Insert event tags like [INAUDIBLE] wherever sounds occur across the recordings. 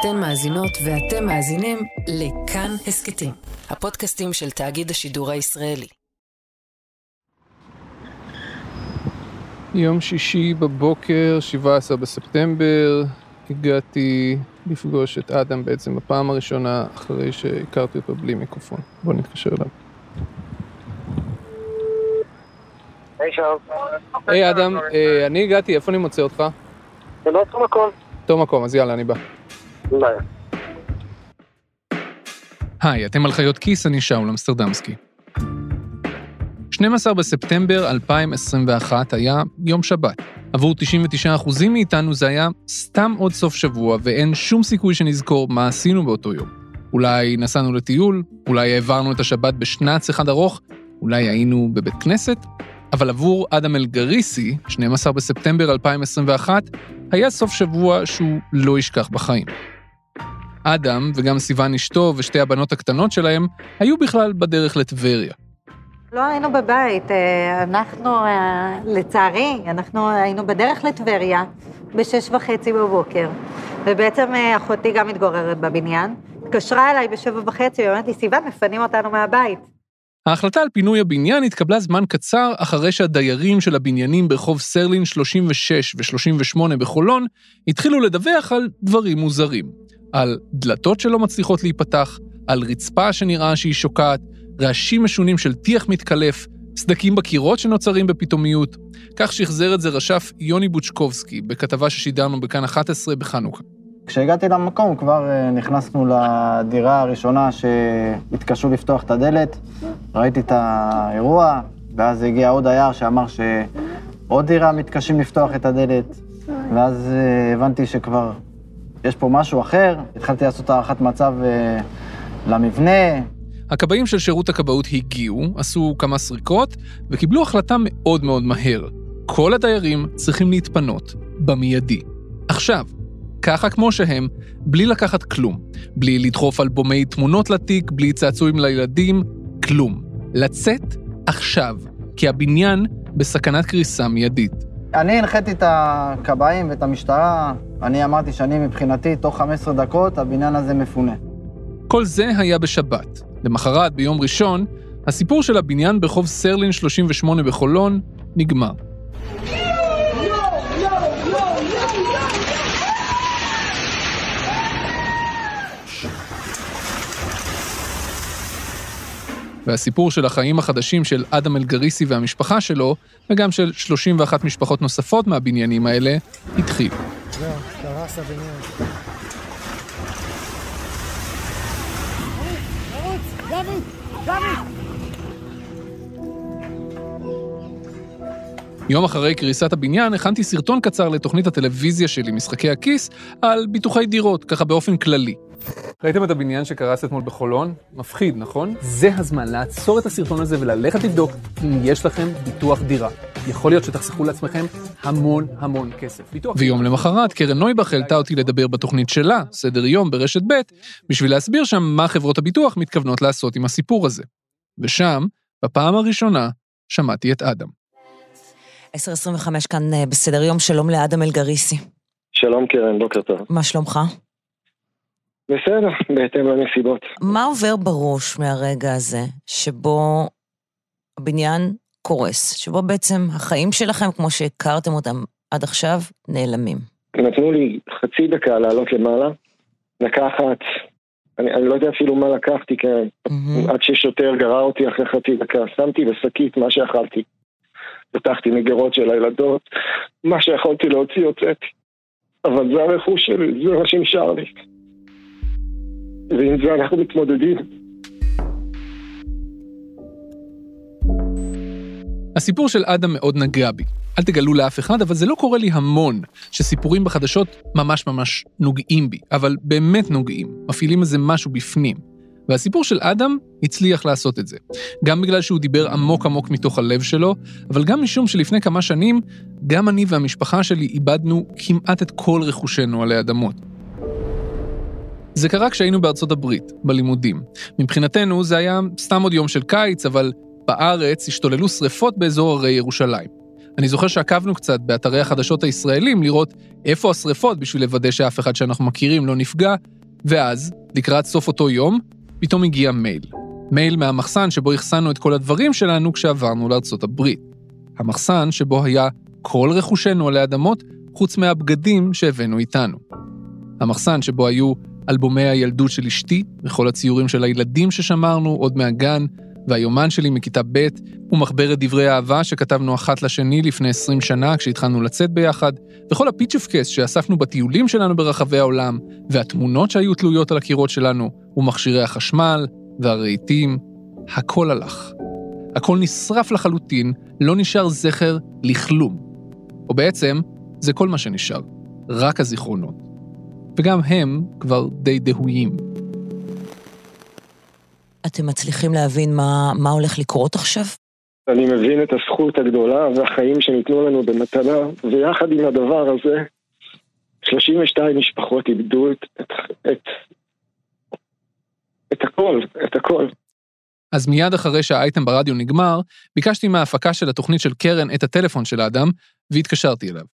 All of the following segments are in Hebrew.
אתן מאזינות ואתם מאזינים לכאן הסכתים, הפודקאסטים של תאגיד השידור הישראלי. יום שישי בבוקר, 17 בספטמבר, הגעתי לפגוש את אדם בעצם בפעם הראשונה אחרי שהכרתי אותו בלי מיקרופון. בוא נתקשר אליו. היי שלום. היי אדם, אה, אני הגעתי, איפה אני מוצא אותך? זה לא אותו מקום. אותו מקום, אז יאללה, אני בא. היי, אתם על חיות כיס, אני שאול אמסטרדמסקי. 12 בספטמבר 2021 היה יום שבת. עבור 99% מאיתנו זה היה סתם עוד סוף שבוע, ואין שום סיכוי שנזכור מה עשינו באותו יום. אולי נסענו לטיול, אולי העברנו את השבת בשנץ אחד ארוך, אולי היינו בבית כנסת, אבל עבור אדם אלגריסי, 12 בספטמבר 2021, היה סוף שבוע שהוא לא ישכח בחיים. אדם וגם סיוון אשתו ושתי הבנות הקטנות שלהם היו בכלל בדרך לטבריה. לא היינו בבית, אה, אנחנו, אה, לצערי, אנחנו היינו בדרך לטבריה בשש וחצי בבוקר, ובעצם אה, אחותי גם מתגוררת בבניין. התקשרה אליי בשבע וחצי, ואומרת לי, סיוון, מפנים אותנו מהבית. ההחלטה על פינוי הבניין התקבלה זמן קצר אחרי שהדיירים של הבניינים ברחוב סרלין 36 ו-38 בחולון התחילו לדווח על דברים מוזרים. על דלתות שלא מצליחות להיפתח, על רצפה שנראה שהיא שוקעת, רעשים משונים של טיח מתקלף, סדקים בקירות שנוצרים בפתאומיות. כך שחזר את זה רשף יוני בוצ'קובסקי בכתבה ששידרנו בכאן 11 בחנוכה. כשהגעתי למקום כבר אה, נכנסנו לדירה הראשונה שהתקשו לפתוח את הדלת, ראיתי את האירוע, ואז הגיע עוד דייר שאמר שעוד דירה מתקשים לפתוח את הדלת, ואז אה, הבנתי שכבר יש פה משהו אחר, התחלתי לעשות הערכת מצב אה, למבנה, הכבאים של שירות הכבאות הגיעו, עשו כמה סריקות, וקיבלו החלטה מאוד מאוד מהר. כל הדיירים צריכים להתפנות, במיידי. עכשיו, ככה כמו שהם, בלי לקחת כלום. בלי לדחוף אלבומי תמונות לתיק, בלי צעצועים לילדים, כלום. לצאת עכשיו, כי הבניין בסכנת קריסה מיידית. אני הנחיתי את הכבאים ואת המשטרה, אני אמרתי שאני מבחינתי, תוך 15 דקות הבניין הזה מפונה. כל זה היה בשבת. למחרת, ביום ראשון, הסיפור של הבניין ברחוב סרלין 38 בחולון נגמר. והסיפור של החיים החדשים של אדם אלגריסי והמשפחה שלו, וגם של 31 משפחות נוספות מהבניינים האלה, התחיל. יום אחרי קריסת הבניין הכנתי סרטון קצר לתוכנית הטלוויזיה שלי, משחקי הכיס, על ביטוחי דירות, ככה באופן כללי. ראיתם את הבניין שקרס אתמול בחולון? מפחיד, נכון? זה הזמן לעצור את הסרטון הזה וללכת לבדוק אם יש לכם ביטוח דירה. יכול להיות שתחסכו לעצמכם המון המון כסף. ביטוח... ויום למחרת, קרן נויבך העלתה אותי לדבר בתוכנית שלה, סדר יום ברשת ב', בשביל להסביר שם מה חברות הביטוח מתכוונות לעשות עם הסיפור הזה. ושם, בפעם הראשונה, שמעתי את אדם. 10.25 כאן אה, בסדר יום, שלום לאדם אלגריסי. שלום קרן, בוקר טוב. מה שלומך? בסדר, בהתאם לנסיבות. מה עובר בראש מהרגע הזה, שבו הבניין קורס, שבו בעצם החיים שלכם, כמו שהכרתם אותם עד עכשיו, נעלמים? נתנו לי חצי דקה לעלות למעלה, לקחת, אני, אני לא יודע אפילו מה לקחתי, כי mm-hmm. עד ששוטר גרר אותי אחרי חצי דקה, שמתי בשקית מה שאכלתי. פתחתי מגירות של הילדות, מה שיכולתי להוציא הוצאתי. אבל זה הרכוש שלי, זה מה שנשאר לי. ועם זה אנחנו מתמודדים. הסיפור של אדם מאוד נגע בי. אל תגלו לאף אחד, אבל זה לא קורה לי המון, שסיפורים בחדשות ממש ממש נוגעים בי, אבל באמת נוגעים, מפעילים איזה משהו בפנים. והסיפור של אדם הצליח לעשות את זה. גם בגלל שהוא דיבר עמוק עמוק מתוך הלב שלו, אבל גם משום שלפני כמה שנים, גם אני והמשפחה שלי איבדנו כמעט את כל רכושנו עלי אדמות. זה קרה כשהיינו בארצות הברית, בלימודים. מבחינתנו זה היה סתם עוד יום של קיץ, אבל בארץ השתוללו שריפות באזור הרי ירושלים. אני זוכר שעקבנו קצת באתרי החדשות הישראלים לראות איפה השרפות בשביל לוודא שאף אחד שאנחנו מכירים לא נפגע, ואז, לקראת סוף אותו יום, פתאום הגיע מייל. מייל מהמחסן שבו החסנו את כל הדברים שלנו כשעברנו לארצות הברית. המחסן שבו היה כל רכושנו עלי אדמות, חוץ מהבגדים שהבאנו איתנו. המחסן שבו היו אלבומי הילדות של אשתי, וכל הציורים של הילדים ששמרנו עוד מהגן, והיומן שלי מכיתה ב', ומחברת דברי אהבה שכתבנו אחת לשני לפני 20 שנה כשהתחלנו לצאת ביחד, וכל הפיצ'פקס שאספנו בטיולים שלנו ברחבי העולם, והתמונות שהיו תלויות על הקירות שלנו, ומכשירי החשמל, והרהיטים, הכל הלך. הכל נשרף לחלוטין, לא נשאר זכר לכלום. או בעצם, זה כל מה שנשאר, רק הזיכרונות. וגם הם כבר די דהויים. אתם מצליחים להבין מה, מה הולך לקרות עכשיו? אני מבין את הזכות הגדולה והחיים שניתנו לנו במתנה, ויחד עם הדבר הזה, 32 משפחות איבדו את, את, את, את הכל, את הכל. אז מיד אחרי שהאייטם ברדיו נגמר, ביקשתי מההפקה של התוכנית של קרן את הטלפון של האדם, והתקשרתי אליו.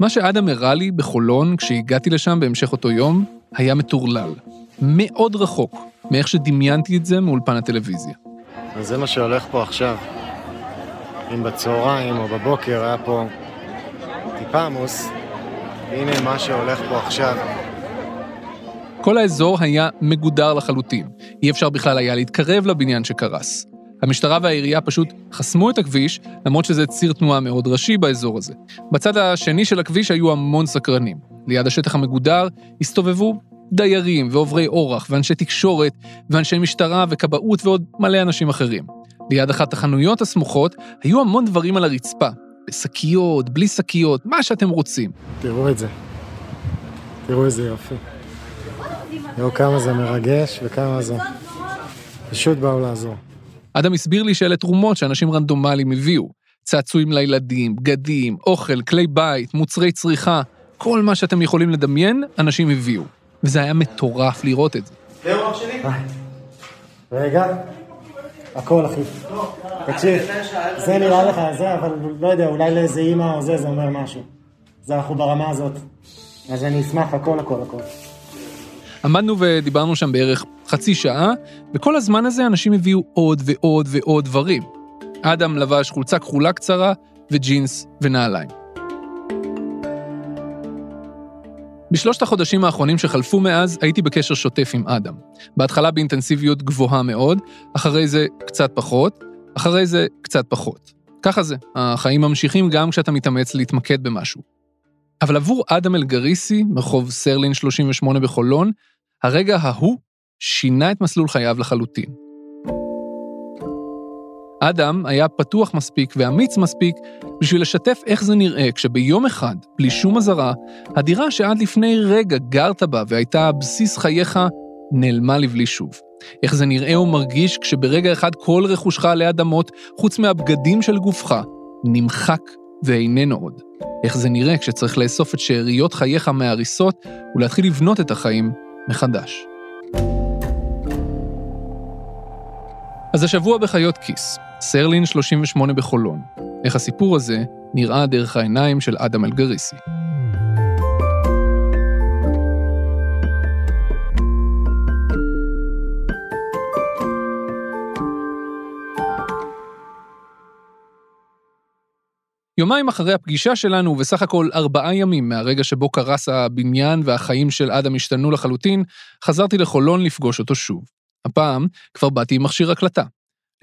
מה שאדם הראה לי בחולון כשהגעתי לשם בהמשך אותו יום, היה מטורלל. מאוד רחוק מאיך שדמיינתי את זה מאולפן הטלוויזיה. אז זה מה שהולך פה עכשיו. אם בצהריים או בבוקר היה פה טיפה עמוס, הנה מה שהולך פה עכשיו. כל האזור היה מגודר לחלוטין. אי אפשר בכלל היה להתקרב לבניין שקרס. המשטרה והעירייה פשוט חסמו את הכביש, למרות שזה ציר תנועה מאוד ראשי באזור הזה. בצד השני של הכביש היו המון סקרנים. ליד השטח המגודר הסתובבו דיירים ועוברי אורח ואנשי תקשורת ואנשי משטרה וכבאות ועוד מלא אנשים אחרים. ליד אחת החנויות הסמוכות היו המון דברים על הרצפה, בשקיות, בלי שקיות, מה שאתם רוצים. תראו את זה. תראו איזה יופי. תראו כמה זה מרגש וכמה זה... פשוט באו לעזור. אדם הסביר לי שאלה תרומות שאנשים רנדומליים הביאו. צעצועים לילדים, בגדים, אוכל, כלי בית, מוצרי צריכה, כל מה שאתם יכולים לדמיין, אנשים הביאו. וזה היה מטורף לראות את זה. רגע, הכל אחי. תקשיב, זה נראה לך זה, אבל לא יודע, אולי לאיזה אימא או זה, זה אומר משהו. זה אנחנו ברמה הזאת. אז אני אשמח, הכל, הכל, הכל. עמדנו ודיברנו שם בערך חצי שעה, וכל הזמן הזה אנשים הביאו עוד ועוד ועוד דברים. אדם לבש חולצה כחולה קצרה וג'ינס ונעליים. בשלושת החודשים האחרונים שחלפו מאז, הייתי בקשר שוטף עם אדם. בהתחלה באינטנסיביות גבוהה מאוד, אחרי זה קצת פחות, אחרי זה קצת פחות. ככה זה, החיים ממשיכים גם כשאתה מתאמץ להתמקד במשהו. אבל עבור אדם אלגריסי, ברחוב סרלין 38 בחולון, הרגע ההוא שינה את מסלול חייו לחלוטין. אדם היה פתוח מספיק ואמיץ מספיק בשביל לשתף איך זה נראה כשביום אחד, בלי שום אזהרה, הדירה שעד לפני רגע גרת בה והייתה בסיס חייך, נעלמה לבלי שוב. איך זה נראה ומרגיש כשברגע אחד כל רכושך עלי אדמות, חוץ מהבגדים של גופך, נמחק ואיננו עוד. איך זה נראה כשצריך לאסוף את שאריות חייך מההריסות ולהתחיל לבנות את החיים מחדש. אז השבוע בחיות כיס, סרלין 38 בחולון. איך הסיפור הזה נראה דרך העיניים של אדם אלגריסי. יומיים אחרי הפגישה שלנו, ובסך הכל ארבעה ימים מהרגע שבו קרס הבניין והחיים של אדם השתנו לחלוטין, חזרתי לחולון לפגוש אותו שוב. הפעם כבר באתי עם מכשיר הקלטה.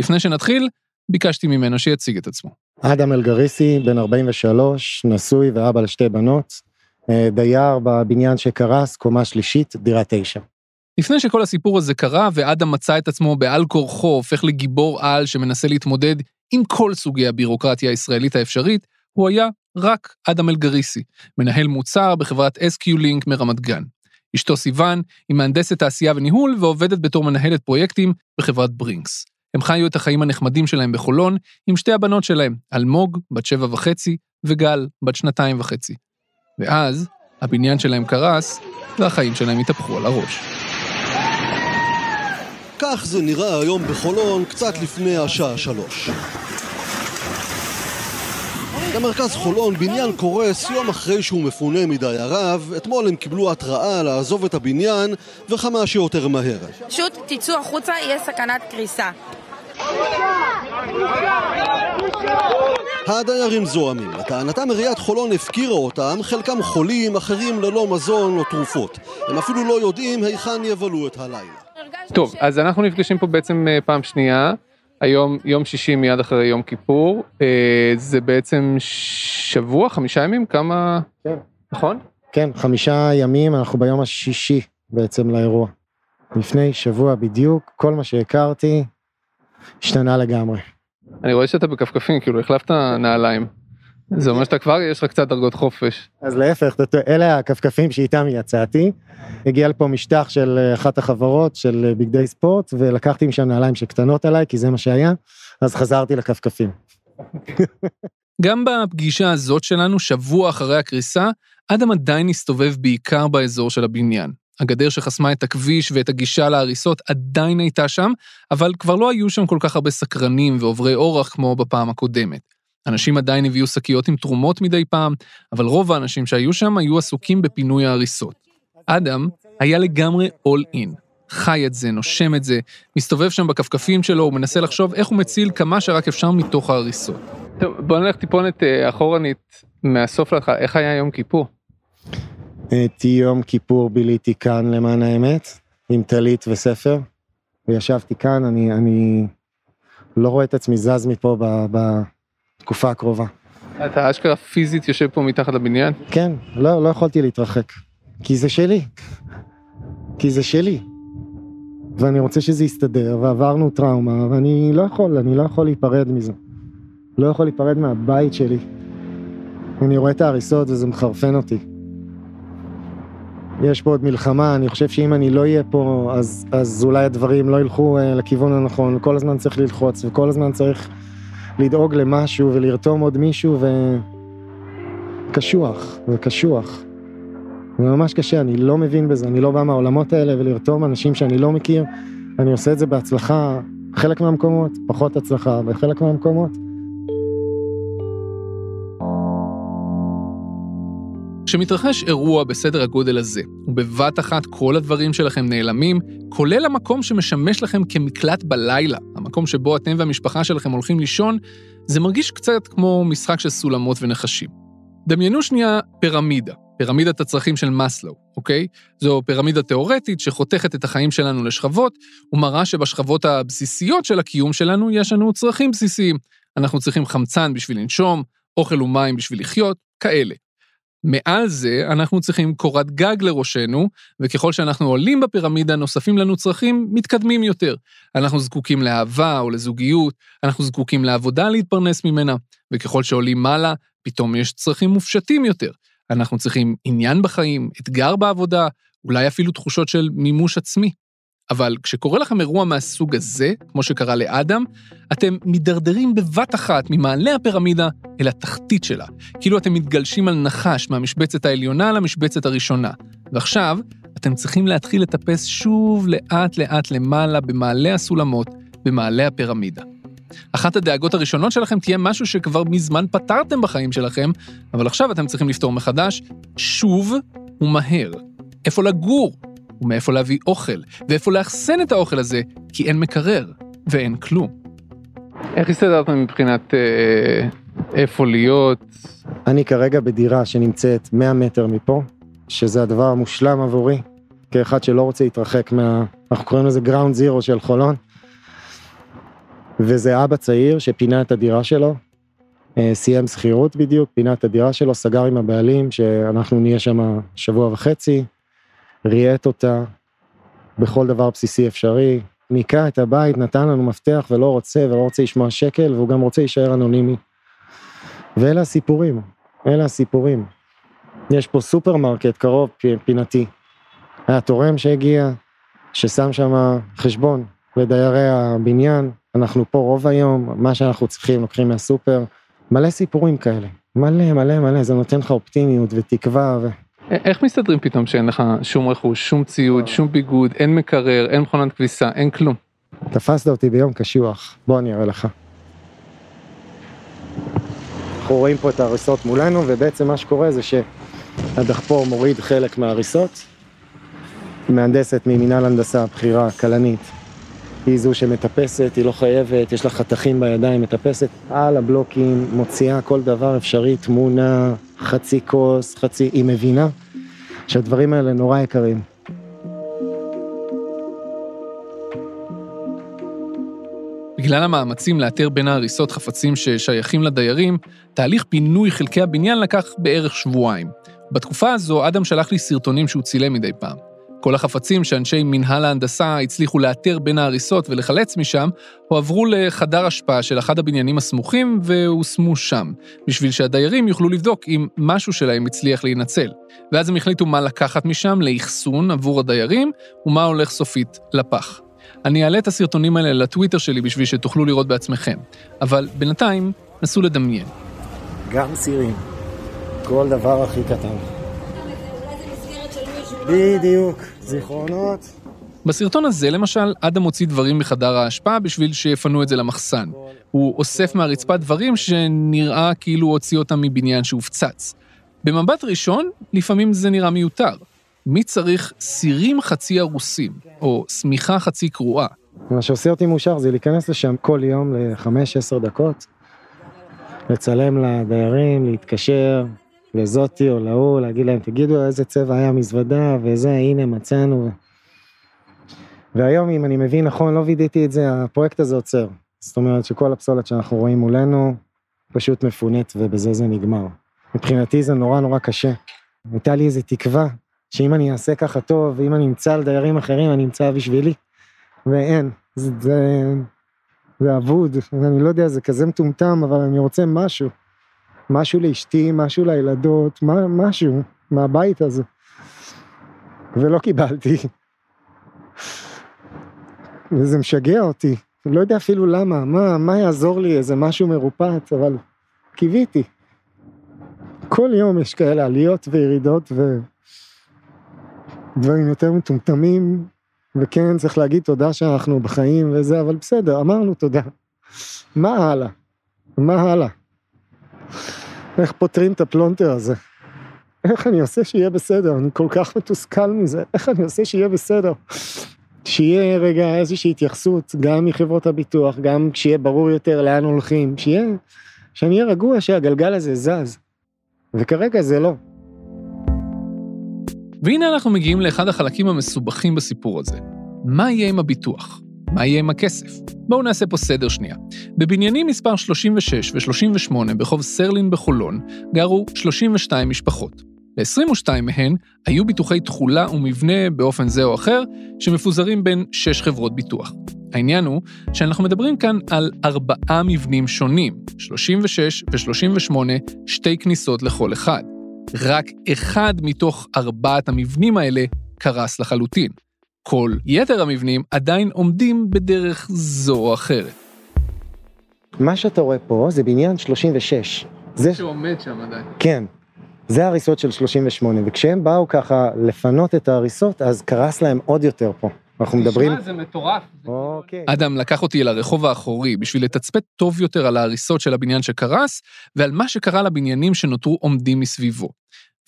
לפני שנתחיל, ביקשתי ממנו שיציג את עצמו. אדם אלגריסי, בן 43, נשוי ואבא לשתי בנות, אה, דייר בבניין שקרס, קומה שלישית, דירה תשע. לפני שכל הסיפור הזה קרה, ואדם מצא את עצמו בעל כורחו הופך לגיבור על שמנסה להתמודד עם כל סוגי הבירוקרטיה הישראלית האפשרית, הוא היה רק אדם אלגריסי, מנהל מוצר בחברת SQ-Link מרמת גן. אשתו סיוון היא מהנדסת תעשייה וניהול ועובדת בתור מנהלת פרויקטים בחברת ברינקס. הם חיו את החיים הנחמדים שלהם בחולון עם שתי הבנות שלהם, אלמוג, בת שבע וחצי, וגל, בת שנתיים וחצי. ואז הבניין שלהם קרס, והחיים שלהם התהפכו על הראש. כך זה נראה היום בחולון, קצת לפני השעה שלוש. במרכז חולון בניין קורס יום אחרי שהוא מפונה מדייריו, אתמול הם קיבלו התראה לעזוב את הבניין וכמה שיותר מהר. פשוט תצאו החוצה, יהיה סכנת קריסה. הדיירים זועמים. לטענתם עיריית חולון הפקירה אותם, חלקם חולים, אחרים ללא מזון או תרופות. הם אפילו לא יודעים היכן יבלו את הלילה. טוב, אז אנחנו נפגשים פה בעצם אה, פעם שנייה. היום יום שישי מיד אחרי יום כיפור. אה, זה בעצם שבוע, חמישה ימים? כמה... כן. נכון? כן, חמישה ימים, אנחנו ביום השישי בעצם לאירוע. לפני שבוע בדיוק, כל מה שהכרתי השתנה לגמרי. אני רואה שאתה בכפכפים, כאילו החלפת נעליים. זה אומר שאתה כבר, יש לך קצת דרגות חופש. אז להפך, אלה הכפכפים שאיתם יצאתי. הגיע לפה משטח של אה, אחת החברות של אה, בגדי ספורט, ולקחתי משם נעליים שקטנות עליי, כי זה מה שהיה, אז חזרתי לכפכפים. [LAUGHS] גם בפגישה הזאת שלנו, שבוע אחרי הקריסה, אדם עדיין הסתובב בעיקר באזור של הבניין. הגדר שחסמה את הכביש ואת הגישה להריסות עדיין הייתה שם, אבל כבר לא היו שם כל כך הרבה סקרנים ועוברי אורח כמו בפעם הקודמת. אנשים עדיין הביאו שקיות עם תרומות מדי פעם, אבל רוב האנשים שהיו שם היו עסוקים בפינוי ההריסות. אדם היה לגמרי all in. חי את זה, נושם את זה, מסתובב שם בכפכפים שלו, ומנסה לחשוב איך הוא מציל כמה שרק אפשר מתוך ההריסות. טוב, בוא נלך טיפונת אה, אחורנית מהסוף להתחלה, איך היה יום כיפור? את יום כיפור ביליתי כאן למען האמת, עם טלית וספר, וישבתי כאן, אני, אני לא רואה את עצמי זז מפה ב, בתקופה הקרובה. אתה אשכרה פיזית יושב פה מתחת לבניין? כן, לא, לא יכולתי להתרחק, כי זה שלי, כי זה שלי. ואני רוצה שזה יסתדר, ועברנו טראומה, ואני לא יכול, אני לא יכול להיפרד מזה. לא יכול להיפרד מהבית שלי. אני רואה את ההריסות וזה מחרפן אותי. יש פה עוד מלחמה, אני חושב שאם אני לא אהיה פה, אז, אז אולי הדברים לא ילכו uh, לכיוון הנכון, כל הזמן צריך ללחוץ, וכל הזמן צריך לדאוג למשהו ולרתום עוד מישהו, וקשוח, וקשוח. זה ממש קשה, אני לא מבין בזה, אני לא בא מהעולמות האלה, ולרתום אנשים שאני לא מכיר, אני עושה את זה בהצלחה, חלק מהמקומות, פחות הצלחה, בחלק מהמקומות. כשמתרחש אירוע בסדר הגודל הזה, ובבת אחת כל הדברים שלכם נעלמים, כולל המקום שמשמש לכם כמקלט בלילה, המקום שבו אתם והמשפחה שלכם הולכים לישון, זה מרגיש קצת כמו משחק של סולמות ונחשים. דמיינו שנייה פירמידה, פירמידת הצרכים של מאסלו, אוקיי? זו פירמידה תיאורטית שחותכת את החיים שלנו לשכבות, ומראה שבשכבות הבסיסיות של הקיום שלנו יש לנו צרכים בסיסיים. אנחנו צריכים חמצן בשביל לנשום, אוכל ומים בשביל לחיות, כאלה. מעל זה אנחנו צריכים קורת גג לראשנו, וככל שאנחנו עולים בפירמידה נוספים לנו צרכים מתקדמים יותר. אנחנו זקוקים לאהבה או לזוגיות, אנחנו זקוקים לעבודה להתפרנס ממנה, וככל שעולים מעלה, פתאום יש צרכים מופשטים יותר. אנחנו צריכים עניין בחיים, אתגר בעבודה, אולי אפילו תחושות של מימוש עצמי. אבל כשקורה לכם אירוע מהסוג הזה, כמו שקרה לאדם, אתם מידרדרים בבת אחת ממעלה הפירמידה אל התחתית שלה. כאילו אתם מתגלשים על נחש מהמשבצת העליונה למשבצת הראשונה. ועכשיו, אתם צריכים להתחיל לטפס שוב לאט-לאט למעלה במעלה הסולמות, במעלה הפירמידה. אחת הדאגות הראשונות שלכם תהיה משהו שכבר מזמן פתרתם בחיים שלכם, אבל עכשיו אתם צריכים לפתור מחדש, שוב ומהר. איפה לגור? ומאיפה להביא אוכל, ואיפה לאחסן את האוכל הזה, כי אין מקרר ואין כלום. איך הסתדרת מבחינת אה, איפה להיות? אני כרגע בדירה שנמצאת 100 מטר מפה, שזה הדבר המושלם עבורי, כאחד שלא רוצה להתרחק מה... אנחנו קוראים לזה גראונד זירו של חולון. וזה אבא צעיר שפינה את הדירה שלו, אה, סיים שכירות בדיוק, פינה את הדירה שלו, סגר עם הבעלים שאנחנו נהיה שם שבוע וחצי, ריהט אותה בכל דבר בסיסי אפשרי, ניקה את הבית, נתן לנו מפתח ולא רוצה ולא רוצה לשמוע שקל והוא גם רוצה להישאר אנונימי. ואלה הסיפורים, אלה הסיפורים. יש פה סופרמרקט קרוב פינתי. היה תורם שהגיע, ששם שם חשבון לדיירי הבניין, אנחנו פה רוב היום, מה שאנחנו צריכים לוקחים מהסופר, מלא סיפורים כאלה, מלא מלא מלא, זה נותן לך אופטימיות ותקווה. ו... איך מסתדרים פתאום שאין לך שום רכוש, שום ציוד, שום ביגוד, אין מקרר, אין מכונת כביסה, אין כלום? תפסת אותי ביום קשוח, בוא אני אראה לך. אנחנו רואים פה את ההריסות מולנו, ובעצם מה שקורה זה שהדחפור מוריד חלק מההריסות. מהנדסת ממינהל הנדסה, בכירה, כלנית, היא זו שמטפסת, היא לא חייבת, יש לה חתכים בידיים, מטפסת על הבלוקים, מוציאה כל דבר אפשרי, תמונה, חצי כוס, חצי, היא מבינה שהדברים האלה נורא יקרים. בגלל המאמצים לאתר בין ההריסות חפצים ששייכים לדיירים, תהליך פינוי חלקי הבניין לקח בערך שבועיים. בתקופה הזו אדם שלח לי סרטונים שהוא צילם מדי פעם. כל החפצים שאנשי מנהל ההנדסה הצליחו לאתר בין ההריסות ולחלץ משם, הועברו לחדר השפעה של אחד הבניינים הסמוכים והושמו שם, בשביל שהדיירים יוכלו לבדוק אם משהו שלהם הצליח להינצל. ואז הם החליטו מה לקחת משם לאחסון עבור הדיירים, ומה הולך סופית לפח. אני אעלה את הסרטונים האלה לטוויטר שלי בשביל שתוכלו לראות בעצמכם, אבל בינתיים נסו לדמיין. גם סירים, כל דבר הכי קטן. בדיוק, זיכרונות. בסרטון הזה, למשל, אדם מוציא דברים מחדר ההשפעה בשביל שיפנו את זה למחסן. הוא אוסף מהרצפה דברים שנראה כאילו הוא הוציא אותם מבניין שהופצץ. במבט ראשון, לפעמים זה נראה מיותר. מי צריך סירים חצי הרוסים, או שמיכה חצי קרועה? מה שעושה אותי מאושר זה להיכנס לשם כל יום לחמש, עשר דקות, לצלם לדיירים, להתקשר, לזאתי או להוא, להגיד להם, תגידו איזה צבע היה מזוודה, וזה, הנה, מצאנו. והיום, אם אני מבין נכון, לא וידאתי את זה, הפרויקט הזה עוצר. זאת אומרת שכל הפסולת שאנחנו רואים מולנו, פשוט מפונית, ובזה זה נגמר. מבחינתי זה נורא נורא קשה. הייתה לי איזו תקווה, שאם אני אעשה ככה טוב, ואם אני אמצא על דיירים אחרים, אני אמצא בשבילי. ואין, זה, זה, זה אבוד, אני לא יודע, זה כזה מטומטם, אבל אני רוצה משהו. משהו לאשתי, משהו לילדות, מה, משהו מהבית הזה. ולא קיבלתי. וזה משגע אותי, לא יודע אפילו למה, מה, מה יעזור לי, איזה משהו מרופט, אבל קיוויתי. כל יום יש כאלה עליות וירידות ודברים יותר מטומטמים, וכן, צריך להגיד תודה שאנחנו בחיים וזה, אבל בסדר, אמרנו תודה. מה הלאה? מה הלאה? איך פותרים את הפלונטר הזה? איך אני עושה שיהיה בסדר? אני כל כך מתוסכל מזה, איך אני עושה שיהיה בסדר? שיהיה רגע איזושהי התייחסות, גם מחברות הביטוח, גם שיהיה ברור יותר לאן הולכים, שיהיה, שאני אהיה רגוע שהגלגל הזה זז. וכרגע זה לא. והנה אנחנו מגיעים לאחד החלקים המסובכים בסיפור הזה. מה יהיה עם הביטוח? מה יהיה עם הכסף? בואו נעשה פה סדר שנייה. בבניינים מספר 36 ו-38 ברחוב סרלין בחולון גרו 32 משפחות. ל-22 מהן היו ביטוחי תכולה ומבנה באופן זה או אחר, שמפוזרים בין שש חברות ביטוח. העניין הוא שאנחנו מדברים כאן על ארבעה מבנים שונים, 36 ו-38, שתי כניסות לכל אחד. רק אחד מתוך ארבעת המבנים האלה קרס לחלוטין. כל יתר המבנים עדיין עומדים בדרך זו או אחרת. מה שאתה רואה פה זה בניין 36. זה שעומד שם עדיין. כן, זה ההריסות של 38, וכשהם באו ככה לפנות את ההריסות, אז קרס להם עוד יותר פה. אנחנו מדברים... תשמע, זה מטורף. אוקיי. אדם לקח אותי אל הרחוב האחורי בשביל לתצפת טוב יותר על ההריסות של הבניין שקרס, ועל מה שקרה לבניינים שנותרו עומדים מסביבו.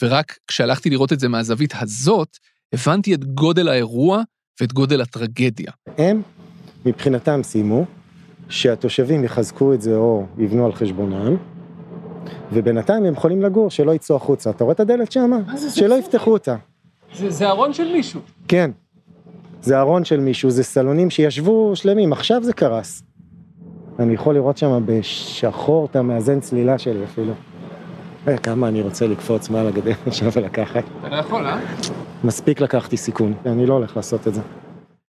ורק כשהלכתי לראות את זה מהזווית הזאת, הבנתי את גודל האירוע ואת גודל הטרגדיה. הם, מבחינתם סיימו, שהתושבים יחזקו את זה או יבנו על חשבונם, ובינתיים הם יכולים לגור, שלא יצאו החוצה. אתה רואה את הדלת שם? שלא יפתחו אותה. זה, זה ארון של מישהו. כן. זה ארון של מישהו, זה סלונים שישבו שלמים, עכשיו זה קרס. אני יכול לראות שם בשחור את המאזן צלילה שלי אפילו. אה, כמה אני רוצה לקפוץ מעל הגדר [LAUGHS] עכשיו ולקחת. אתה לא יכול, אה? מספיק לקחתי סיכון, אני לא הולך לעשות את זה.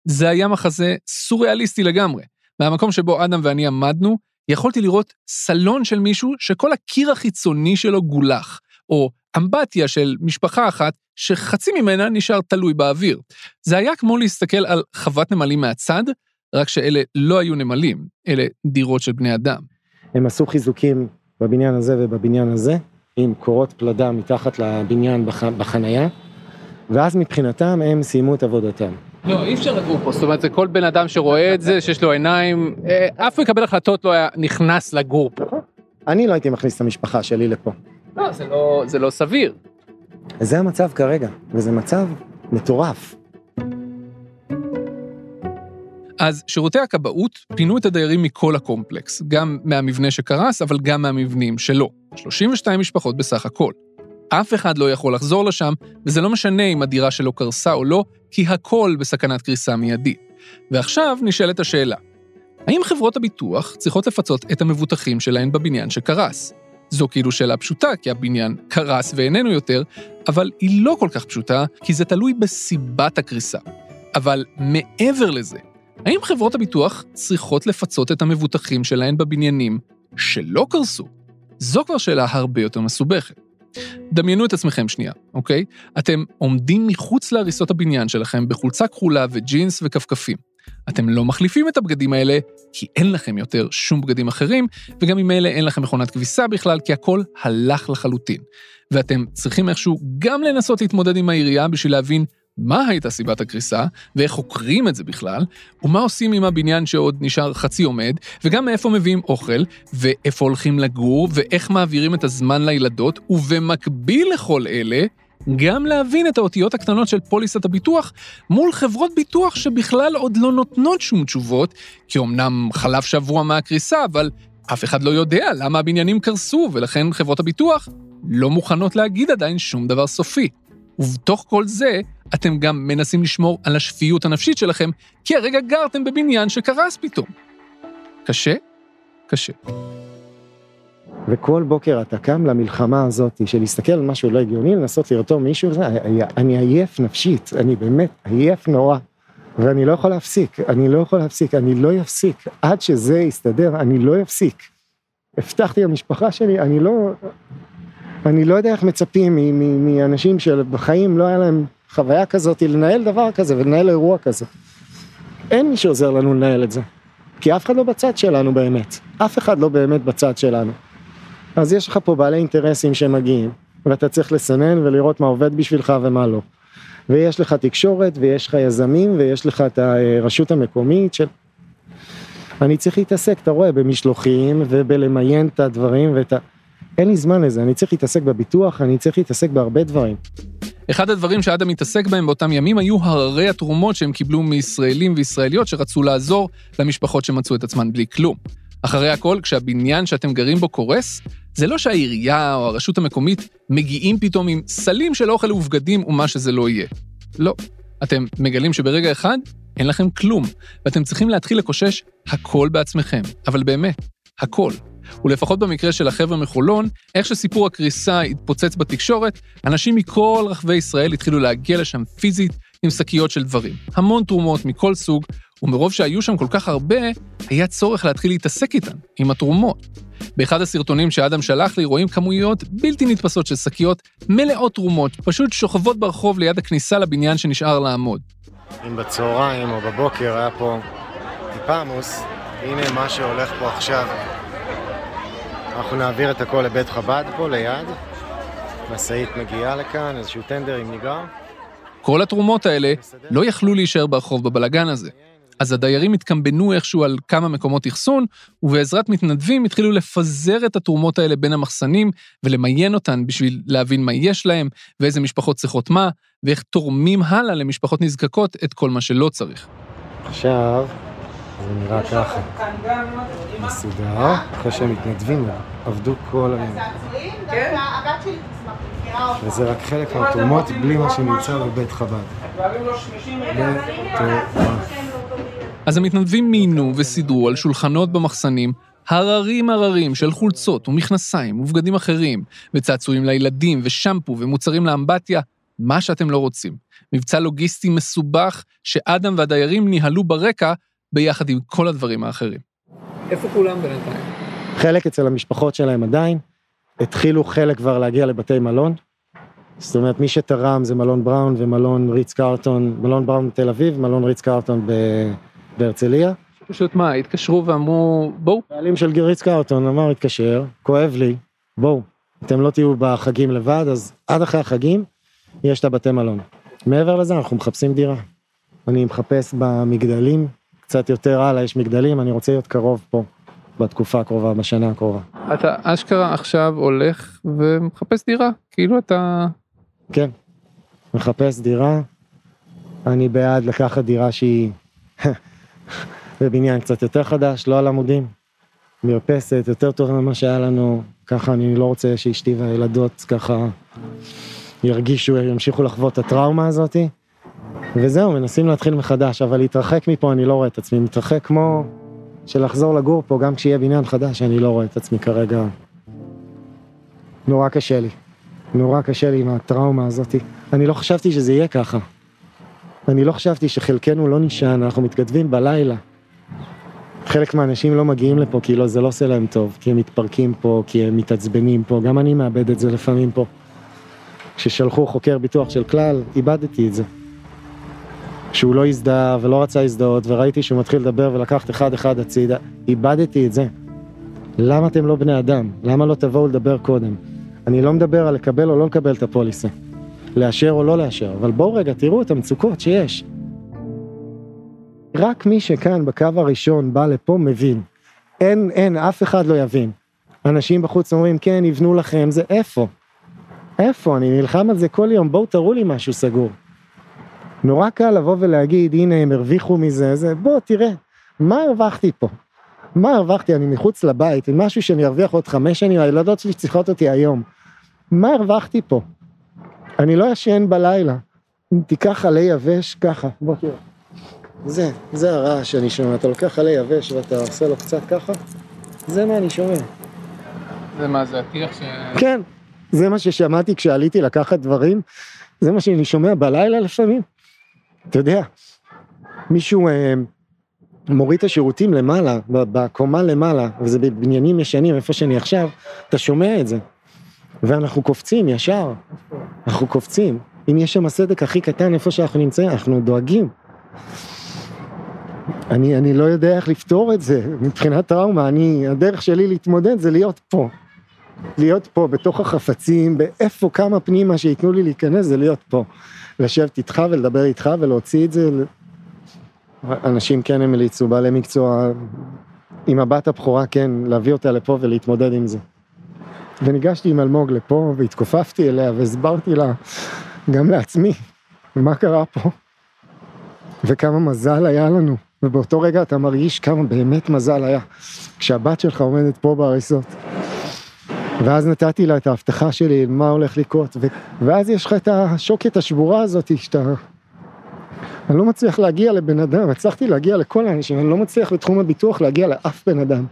זה היה מחזה סוריאליסטי לגמרי. מהמקום שבו אדם ואני עמדנו, יכולתי לראות סלון של מישהו שכל הקיר החיצוני שלו גולח, או אמבטיה של משפחה אחת שחצי ממנה נשאר תלוי באוויר. זה היה כמו להסתכל על חוות נמלים מהצד, רק שאלה לא היו נמלים, אלה דירות של בני אדם. הם עשו חיזוקים בבניין הזה ובבניין הזה, עם קורות פלדה מתחת לבניין בח... בחנייה, ואז מבחינתם הם סיימו את עבודתם. לא, אי אפשר לגור פה, זאת אומרת, זה כל בן אדם שרואה את זה, שיש לו עיניים, אה, אף מקבל החלטות לא היה נכנס לגור פה. אני לא הייתי מכניס את המשפחה שלי לפה. לא, זה לא, זה לא סביר. זה המצב כרגע, וזה מצב מטורף. אז שירותי הכבאות פינו את הדיירים מכל הקומפלקס, גם מהמבנה שקרס, אבל גם מהמבנים שלו. 32 משפחות בסך הכל. אף אחד לא יכול לחזור לשם, וזה לא משנה אם הדירה שלו קרסה או לא, כי הכל בסכנת קריסה מיידית. ועכשיו נשאלת השאלה, האם חברות הביטוח צריכות לפצות את המבוטחים שלהן בבניין שקרס? זו כאילו שאלה פשוטה, כי הבניין קרס ואיננו יותר, אבל היא לא כל כך פשוטה, כי זה תלוי בסיבת הקריסה. אבל מעבר לזה, האם חברות הביטוח צריכות לפצות את המבוטחים שלהן בבניינים שלא קרסו? זו כבר שאלה הרבה יותר מסובכת. דמיינו את עצמכם שנייה, אוקיי? אתם עומדים מחוץ להריסות הבניין שלכם בחולצה כחולה וג'ינס וכפכפים. אתם לא מחליפים את הבגדים האלה, כי אין לכם יותר שום בגדים אחרים, וגם עם אלה אין לכם מכונת כביסה בכלל, כי הכל הלך לחלוטין. ואתם צריכים איכשהו גם לנסות להתמודד עם העירייה בשביל להבין מה הייתה סיבת הקריסה, ואיך חוקרים את זה בכלל, ומה עושים עם הבניין שעוד נשאר חצי עומד, וגם מאיפה מביאים אוכל, ואיפה הולכים לגור, ואיך מעבירים את הזמן לילדות, ובמקביל לכל אלה, גם להבין את האותיות הקטנות של פוליסת הביטוח מול חברות ביטוח שבכלל עוד לא נותנות שום תשובות, כי אמנם חלף שבוע מהקריסה, אבל אף אחד לא יודע למה הבניינים קרסו, ולכן חברות הביטוח לא מוכנות להגיד עדיין שום דבר סופי. ובתוך כל זה, אתם גם מנסים לשמור על השפיות הנפשית שלכם, כי הרגע גרתם בבניין שקרס פתאום. קשה? קשה. וכל בוקר אתה קם למלחמה הזאת של להסתכל על משהו לא הגיוני, לנסות לרתום מישהו, אני עייף נפשית, אני באמת עייף נורא. ואני לא יכול להפסיק, אני לא יכול להפסיק, אני לא אפסיק. עד שזה יסתדר, אני לא אפסיק. הבטחתי למשפחה שלי, אני לא... אני לא יודע איך מצפים מאנשים שבחיים לא היה להם חוויה כזאת, לנהל דבר כזה ולנהל אירוע כזה. אין מי שעוזר לנו לנהל את זה. כי אף אחד לא בצד שלנו באמת. אף אחד לא באמת בצד שלנו. אז יש לך פה בעלי אינטרסים שמגיעים, ואתה צריך לסנן ולראות מה עובד בשבילך ומה לא. ויש לך תקשורת, ויש לך יזמים, ויש לך את הרשות המקומית של... אני צריך להתעסק, אתה רואה, במשלוחים, ובלמיין את הדברים, ואת ה... אין לי זמן לזה, אני צריך להתעסק בביטוח, אני צריך להתעסק בהרבה דברים. אחד הדברים שאדם התעסק בהם באותם ימים היו הררי התרומות שהם קיבלו מישראלים וישראליות שרצו לעזור למשפחות שמצאו את עצמן בלי כלום. אחרי הכל, כשהבניין שאתם גרים בו קורס, זה לא שהעירייה או הרשות המקומית מגיעים פתאום עם סלים של אוכל ובגדים ומה שזה לא יהיה. לא. אתם מגלים שברגע אחד אין לכם כלום, ואתם צריכים להתחיל לקושש הכל בעצמכם. אבל באמת, הכל. ולפחות במקרה של החבר'ה מחולון, איך שסיפור הקריסה התפוצץ בתקשורת, אנשים מכל רחבי ישראל התחילו להגיע לשם פיזית עם שקיות של דברים. המון תרומות מכל סוג, ומרוב שהיו שם כל כך הרבה, היה צורך להתחיל להתעסק איתן, עם התרומות. באחד הסרטונים שאדם שלח לי רואים כמויות בלתי נתפסות של שקיות מלאות תרומות, פשוט שוכבות ברחוב ליד הכניסה לבניין שנשאר לעמוד. אם בצהריים או בבוקר היה פה טיפה עמוס, הנה מה שהולך פה עכשיו. אנחנו נעביר את הכל לבית חב"ד פה ליד, משאית מגיעה לכאן, איזשהו טנדר עם ניגר. כל התרומות האלה לא יכלו להישאר ברחוב בבלגן הזה. אז הדיירים התקמבנו איכשהו על כמה מקומות אחסון, ובעזרת מתנדבים התחילו לפזר את התרומות האלה בין המחסנים ולמיין אותן בשביל להבין מה יש להם, ואיזה משפחות צריכות מה, ואיך תורמים הלאה למשפחות נזקקות את כל מה שלא צריך. עכשיו, זה נראה ככה. מסודר, אחרי שהם מתנדבים, עבדו כל היום. וזה רק חלק מהתרומות בלי מה שנמצא בבית חב"ד. אז המתנדבים מיינו וסידרו על שולחנות במחסנים הררים הררים של חולצות ומכנסיים ובגדים אחרים, וצעצועים לילדים ושמפו ומוצרים לאמבטיה, מה שאתם לא רוצים. מבצע לוגיסטי מסובך שאדם והדיירים ניהלו ברקע ביחד עם כל הדברים האחרים. איפה כולם בינתיים? חלק אצל המשפחות שלהם עדיין, התחילו חלק כבר להגיע לבתי מלון. זאת אומרת, מי שתרם זה מלון בראון ומלון ריץ קרטון, מלון בראון בתל אביב, מלון ריץ קרטון בהרצליה. פשוט מה, התקשרו ואמרו, בואו. בעלים של ריץ קרטון אמר, התקשר, כואב לי, בואו, אתם לא תהיו בחגים לבד, אז עד אחרי החגים יש את הבתי מלון. מעבר לזה אנחנו מחפשים דירה. אני מחפש במגדלים, קצת יותר הלאה יש מגדלים, אני רוצה להיות קרוב פה. בתקופה הקרובה, בשנה הקרובה. אתה אשכרה עכשיו הולך ומחפש דירה, כאילו אתה... כן, מחפש דירה. אני בעד לקחת דירה שהיא [LAUGHS] בבניין קצת יותר חדש, לא על עמודים. מרפסת, יותר טוב ממה שהיה לנו, ככה אני לא רוצה שאשתי והילדות ככה ירגישו, ימשיכו לחוות את הטראומה הזאתי. וזהו, מנסים להתחיל מחדש, אבל להתרחק מפה אני לא רואה את עצמי, מתרחק כמו שלחזור לגור פה, גם כשיהיה בניין חדש, אני לא רואה את עצמי כרגע. נורא קשה לי. נורא קשה לי עם הטראומה הזאתי. אני לא חשבתי שזה יהיה ככה. אני לא חשבתי שחלקנו לא נשען, אנחנו מתכתבים בלילה. חלק מהאנשים לא מגיעים לפה כי לא, זה לא עושה להם טוב, כי הם מתפרקים פה, כי הם מתעצבנים פה, גם אני מאבד את זה לפעמים פה. כששלחו חוקר ביטוח של כלל, איבדתי את זה. שהוא לא הזדהה ולא רצה להזדהות, וראיתי שהוא מתחיל לדבר ולקחת אחד-אחד הצידה, איבדתי את זה. למה אתם לא בני אדם? למה לא תבואו לדבר קודם? אני לא מדבר על לקבל או לא לקבל את הפוליסה, לאשר או לא לאשר, אבל בואו רגע, תראו את המצוקות שיש. רק מי שכאן בקו הראשון בא לפה מבין. אין, אין, אף אחד לא יבין. אנשים בחוץ אומרים, כן, יבנו לכם, זה איפה? איפה? אני נלחם על זה כל יום, בואו תראו לי משהו סגור. נורא קל לבוא ולהגיד, הנה הם הרוויחו מזה, זה, בוא תראה, מה הרווחתי פה? מה הרווחתי? אני מחוץ לבית, משהו שאני ארוויח עוד חמש שנים, הילדות שלי צריכות אותי היום. מה הרווחתי פה? אני לא ישן בלילה. אם תיקח עלי יבש, ככה, בוא תראה. זה, זה הרעש שאני שומע, אתה לוקח עלי יבש ואתה עושה לו קצת ככה, זה מה אני שומע. זה מה, זה הטיח ש... כן, זה מה ששמעתי כשעליתי לקחת דברים, זה מה שאני שומע בלילה לפעמים. אתה יודע, מישהו אה, מוריד את השירותים למעלה, בקומה למעלה, וזה בבניינים ישנים, איפה שאני עכשיו, אתה שומע את זה. ואנחנו קופצים ישר, אנחנו קופצים. אם יש שם הסדק הכי קטן איפה שאנחנו נמצאים, אנחנו דואגים. אני, אני לא יודע איך לפתור את זה מבחינת טראומה, אני, הדרך שלי להתמודד זה להיות פה. להיות פה בתוך החפצים, באיפה כמה פנימה שייתנו לי להיכנס זה להיות פה. לשבת איתך ולדבר איתך ולהוציא את זה. אנשים כן המליצו, בעלי מקצוע, עם הבת הבכורה כן, להביא אותה לפה ולהתמודד עם זה. וניגשתי עם אלמוג לפה והתכופפתי אליה והסברתי לה, גם לעצמי, מה קרה פה. וכמה מזל היה לנו. ובאותו רגע אתה מרגיש כמה באמת מזל היה, כשהבת שלך עומדת פה בהריסות. ואז נתתי לה את ההבטחה שלי, מה הולך לקרות, ו... ואז יש לך את השוקת השבורה הזאת, שאתה... אני לא מצליח להגיע לבן אדם, הצלחתי להגיע לכל האנשים, אני לא מצליח בתחום הביטוח להגיע לאף בן אדם.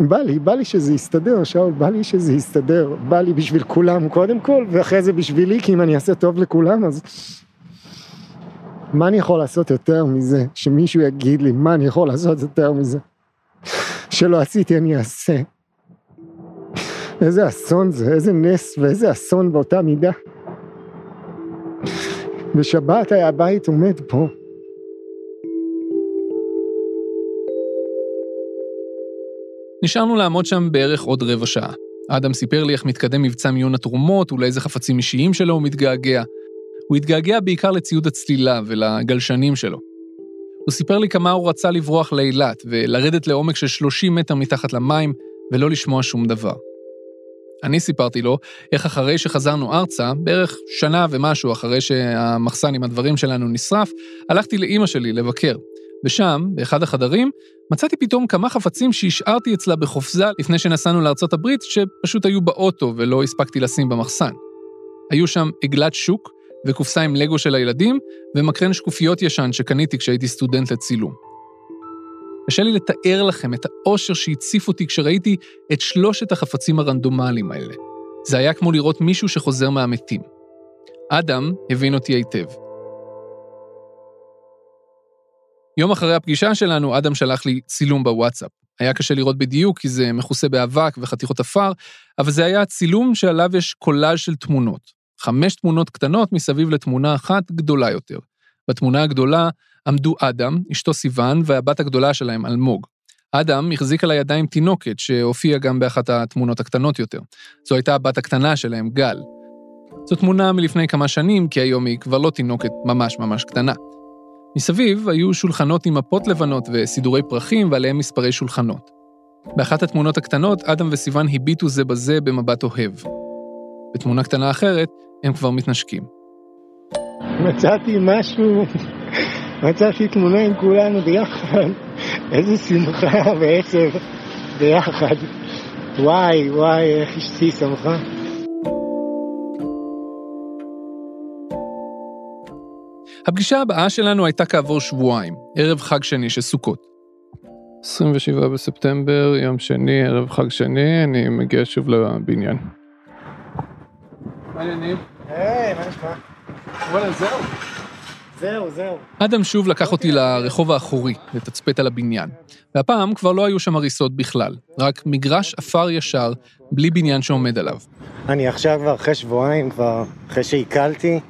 בא לי, בא לי שזה יסתדר, שאול, בא לי שזה יסתדר, בא לי בשביל כולם קודם כל, ואחרי זה בשבילי, כי אם אני אעשה טוב לכולם, אז מה אני יכול לעשות יותר מזה? שמישהו יגיד לי, מה אני יכול לעשות יותר מזה? שלא עשיתי, אני אעשה. איזה אסון זה, איזה נס ואיזה אסון באותה מידה. בשבת היה הבית עומד פה. נשארנו לעמוד שם בערך עוד רבע שעה. אדם סיפר לי איך מתקדם מבצע מיון התרומות ולאיזה חפצים אישיים שלו הוא מתגעגע. הוא התגעגע בעיקר לציוד הצלילה ולגלשנים שלו. הוא סיפר לי כמה הוא רצה לברוח לאילת ולרדת לעומק של 30 מטר מתחת למים ולא לשמוע שום דבר. אני סיפרתי לו איך אחרי שחזרנו ארצה, בערך שנה ומשהו אחרי שהמחסן עם הדברים שלנו נשרף, הלכתי לאימא שלי לבקר. ושם, באחד החדרים, מצאתי פתאום כמה חפצים שהשארתי אצלה בחופזה לפני שנסענו לארצות הברית, שפשוט היו באוטו ולא הספקתי לשים במחסן. היו שם עגלת שוק, וקופסה עם לגו של הילדים, ומקרן שקופיות ישן שקניתי כשהייתי סטודנט לצילום. קשה לי לתאר לכם את האושר שהציף אותי כשראיתי את שלושת החפצים הרנדומליים האלה. זה היה כמו לראות מישהו שחוזר מהמתים. אדם הבין אותי היטב. יום אחרי הפגישה שלנו, אדם שלח לי צילום בוואטסאפ. היה קשה לראות בדיוק כי זה מכוסה באבק וחתיכות עפר, אבל זה היה צילום שעליו יש קולאז' של תמונות. חמש תמונות קטנות מסביב לתמונה אחת גדולה יותר. בתמונה הגדולה עמדו אדם, אשתו סיוון, והבת הגדולה שלהם, אלמוג. אדם החזיק על הידיים תינוקת, שהופיעה גם באחת התמונות הקטנות יותר. זו הייתה הבת הקטנה שלהם, גל. זו תמונה מלפני כמה שנים, כי היום היא כבר לא תינוקת ממש ממש קטנה. מסביב היו שולחנות עם מפות לבנות וסידורי פרחים ועליהם מספרי שולחנות. באחת התמונות הקטנות, אדם וסיוון הביטו זה בזה במבט אוהב. בתמונה קטנה אחרת, הם כבר מתנשקים. מצאתי משהו, מצאתי תמונה עם כולנו ביחד, איזה שמחה ועצב ביחד. וואי, וואי, איך אשתי שמחה. הפגישה הבאה שלנו הייתה כעבור שבועיים, ערב חג שני של סוכות. 27 בספטמבר, יום שני, ערב חג שני, אני מגיע שוב לבניין. מה העניינים? היי, מה נשמע? וואלה, זהו. זהו, זהו. אדם שוב לקח אותי לרחוב האחורי, לתצפת על הבניין. והפעם כבר לא היו שם הריסות בכלל, רק מגרש עפר ישר, בלי בניין שעומד עליו. אני עכשיו כבר אחרי שבועיים, כבר אחרי שעיכלתי,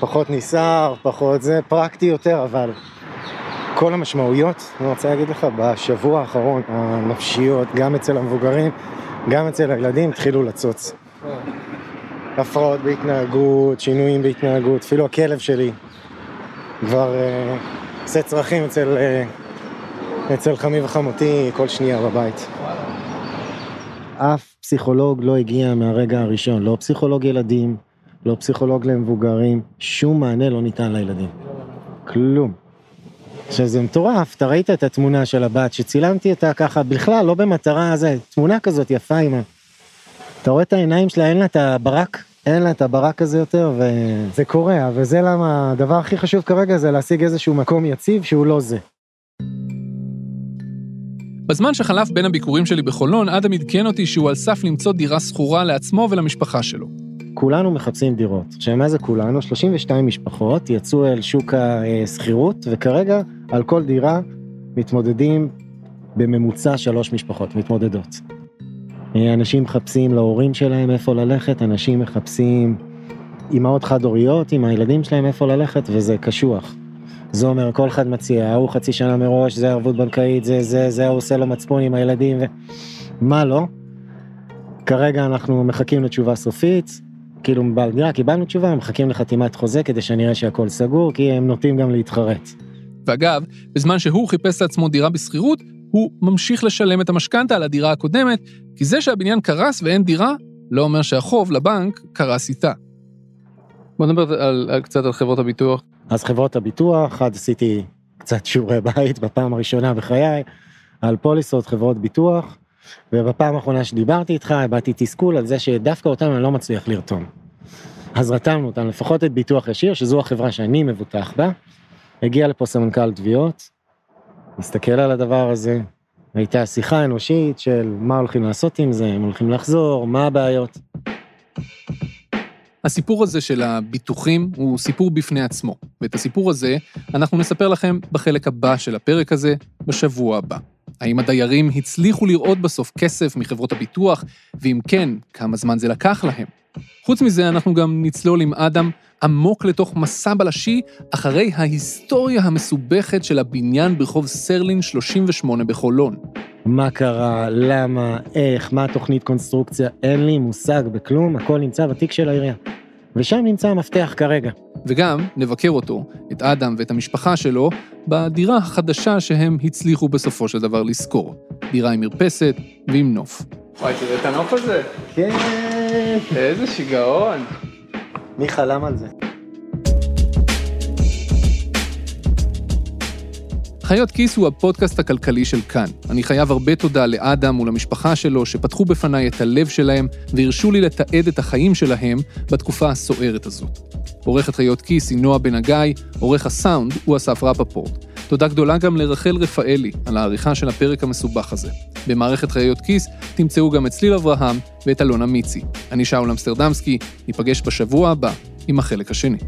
פחות נסער, פחות זה, פרקטי יותר, אבל כל המשמעויות, אני רוצה להגיד לך, בשבוע האחרון, הנפשיות, גם אצל המבוגרים, גם אצל הילדים, התחילו לצוץ. הפרעות בהתנהגות, שינויים בהתנהגות, אפילו הכלב שלי כבר אה, עושה צרכים אצל, אה, אצל חמי וחמותי כל שנייה בבית. אף פסיכולוג לא הגיע מהרגע הראשון, לא פסיכולוג ילדים, לא פסיכולוג למבוגרים, שום מענה לא ניתן לילדים. כלום. עכשיו זה מטורף, אתה ראית את התמונה של הבת שצילמתי אותה ככה, בכלל לא במטרה זה, תמונה כזאת יפה עם ה... אתה רואה את העיניים שלה, אין לה את הברק, אין לה את הברק הזה יותר, וזה קורה, וזה למה הדבר הכי חשוב כרגע זה להשיג איזשהו מקום יציב שהוא לא זה. בזמן שחלף בין הביקורים שלי בחולון, אדם עדכן אותי שהוא על סף למצוא דירה שכורה לעצמו ולמשפחה שלו. כולנו מחפשים דירות. עכשיו, מה זה כולנו? 32 משפחות יצאו אל שוק השכירות, וכרגע על כל דירה מתמודדים בממוצע שלוש משפחות מתמודדות. אנשים מחפשים להורים שלהם איפה ללכת, אנשים מחפשים אימהות חד-הוריות עם הילדים שלהם איפה ללכת, וזה קשוח. זה אומר, כל אחד מציע, ההוא חצי שנה מראש, זה ערבות בנקאית, זה זה, זה, הוא עושה לו מצפון עם הילדים, ו... מה לא? כרגע אנחנו מחכים לתשובה סופית, כאילו מבעל דירה קיבלנו תשובה, מחכים לחתימת חוזה כדי שנראה שהכל סגור, כי הם נוטים גם להתחרט. ואגב, בזמן שהוא חיפש לעצמו דירה בשכירות, הוא ממשיך לשלם את המשכנתה על הדירה הקודמת, כי זה שהבניין קרס ואין דירה, לא אומר שהחוב לבנק קרס איתה. בוא נדבר על, על, קצת על חברות הביטוח. אז חברות הביטוח, עד עשיתי קצת שיעורי בית בפעם הראשונה בחיי, על פוליסות חברות ביטוח, ובפעם האחרונה שדיברתי איתך, הבעתי תסכול על זה שדווקא אותם אני לא מצליח לרתום. אז רתמנו אותם, לפחות את ביטוח ישיר, שזו החברה שאני מבוטח בה. הגיע לפה סמנכ"ל תביעות, מסתכל על הדבר הזה, הייתה שיחה אנושית של מה הולכים לעשות עם זה, הם הולכים לחזור, מה הבעיות. הסיפור הזה של הביטוחים הוא סיפור בפני עצמו, ואת הסיפור הזה אנחנו נספר לכם בחלק הבא של הפרק הזה, בשבוע הבא. האם הדיירים הצליחו לראות בסוף כסף מחברות הביטוח, ואם כן, כמה זמן זה לקח להם? חוץ מזה, אנחנו גם נצלול עם אדם עמוק לתוך מסע בלשי אחרי ההיסטוריה המסובכת של הבניין ברחוב סרלין 38 בחולון. מה קרה, למה, איך, מה התוכנית קונסטרוקציה, אין לי מושג בכלום, הכל נמצא בתיק של העירייה. ושם נמצא המפתח כרגע. וגם נבקר אותו, את אדם ואת המשפחה שלו, בדירה החדשה שהם הצליחו בסופו של דבר לשכור. דירה עם מרפסת ועם נוף. וואי, תראה את הנוף הזה. כן. איזה שיגעון. מי חלם על זה? חיות כיס הוא הפודקאסט הכלכלי של כאן. אני חייב הרבה תודה לאדם ולמשפחה שלו שפתחו בפניי את הלב שלהם והרשו לי לתעד את החיים שלהם בתקופה הסוערת הזאת. עורכת חיות כיס היא נועה בן הגיא, עורך הסאונד הוא אסף רפפורט. תודה גדולה גם לרחל רפאלי על העריכה של הפרק המסובך הזה. במערכת חיות כיס תמצאו גם את צליל אברהם ואת אלונה מיצי. אני שאול אמסטרדמסקי, ניפגש בשבוע הבא עם החלק השני.